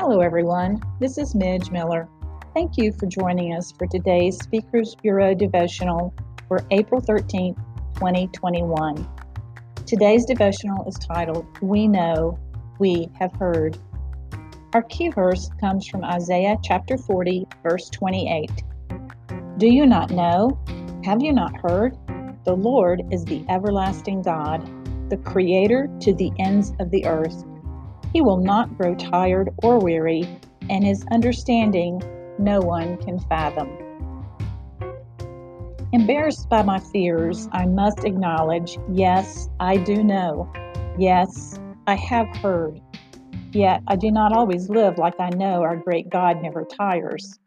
Hello, everyone. This is Midge Miller. Thank you for joining us for today's Speakers Bureau devotional for April 13th, 2021. Today's devotional is titled, We Know, We Have Heard. Our key verse comes from Isaiah chapter 40, verse 28. Do you not know? Have you not heard? The Lord is the everlasting God, the Creator to the ends of the earth. He will not grow tired or weary, and his understanding no one can fathom. Embarrassed by my fears, I must acknowledge yes, I do know. Yes, I have heard. Yet I do not always live like I know our great God never tires.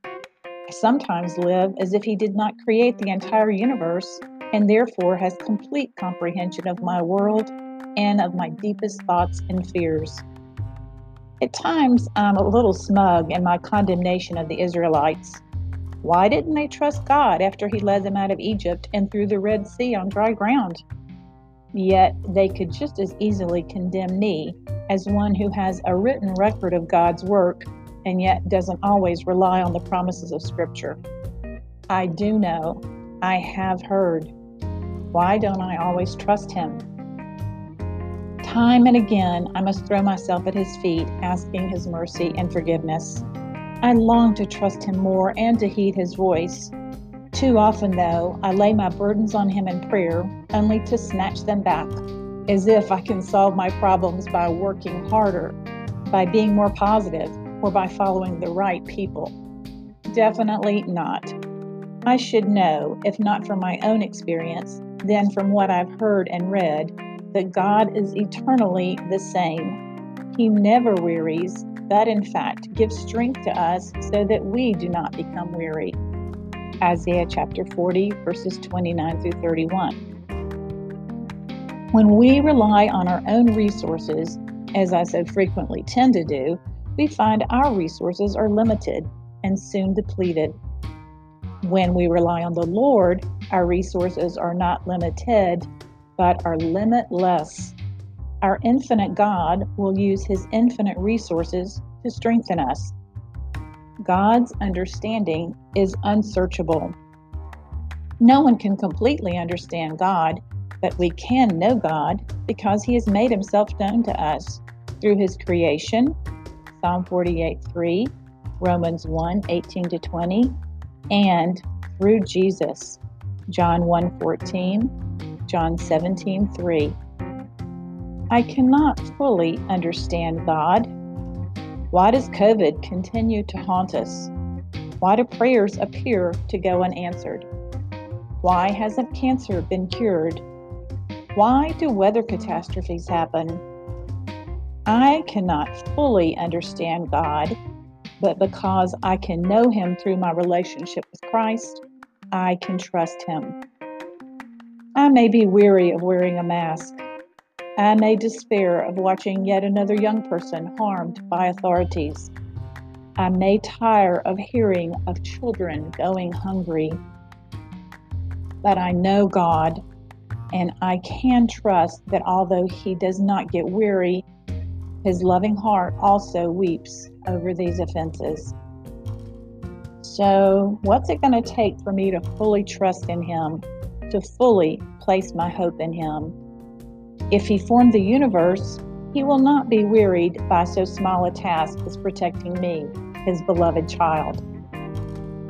I sometimes live as if He did not create the entire universe and therefore has complete comprehension of my world and of my deepest thoughts and fears. At times, I'm a little smug in my condemnation of the Israelites. Why didn't they trust God after He led them out of Egypt and through the Red Sea on dry ground? Yet they could just as easily condemn me as one who has a written record of God's work and yet doesn't always rely on the promises of Scripture. I do know, I have heard. Why don't I always trust Him? Time and again, I must throw myself at his feet, asking his mercy and forgiveness. I long to trust him more and to heed his voice. Too often, though, I lay my burdens on him in prayer, only to snatch them back, as if I can solve my problems by working harder, by being more positive, or by following the right people. Definitely not. I should know, if not from my own experience, then from what I've heard and read, that God is eternally the same. He never wearies, but in fact gives strength to us so that we do not become weary. Isaiah chapter 40, verses 29 through 31. When we rely on our own resources, as I so frequently tend to do, we find our resources are limited and soon depleted. When we rely on the Lord, our resources are not limited, but are limitless. Our infinite God will use his infinite resources to strengthen us. God's understanding is unsearchable. No one can completely understand God, but we can know God because he has made himself known to us through his creation, Psalm 48 3, Romans 1 18 to 20, and through Jesus, John 1 14, John 17 3. I cannot fully understand God. Why does COVID continue to haunt us? Why do prayers appear to go unanswered? Why hasn't cancer been cured? Why do weather catastrophes happen? I cannot fully understand God, but because I can know Him through my relationship with Christ, I can trust Him. I may be weary of wearing a mask. I may despair of watching yet another young person harmed by authorities. I may tire of hearing of children going hungry. But I know God, and I can trust that although He does not get weary, His loving heart also weeps over these offenses. So, what's it going to take for me to fully trust in Him? To fully place my hope in Him. If He formed the universe, He will not be wearied by so small a task as protecting me, His beloved child.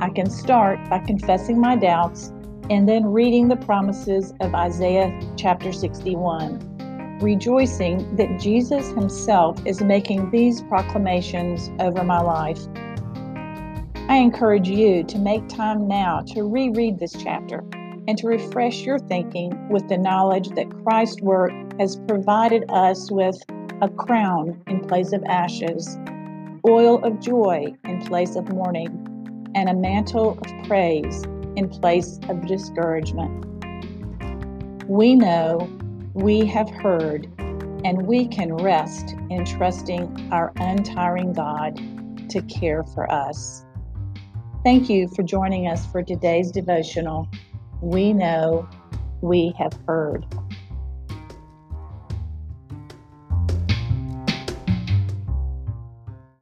I can start by confessing my doubts and then reading the promises of Isaiah chapter 61, rejoicing that Jesus Himself is making these proclamations over my life. I encourage you to make time now to reread this chapter and to refresh your thinking with the knowledge that Christ's work has provided us with a crown in place of ashes, oil of joy in place of mourning, and a mantle of praise in place of discouragement. We know, we have heard, and we can rest in trusting our untiring God to care for us. Thank you for joining us for today's devotional we know we have heard.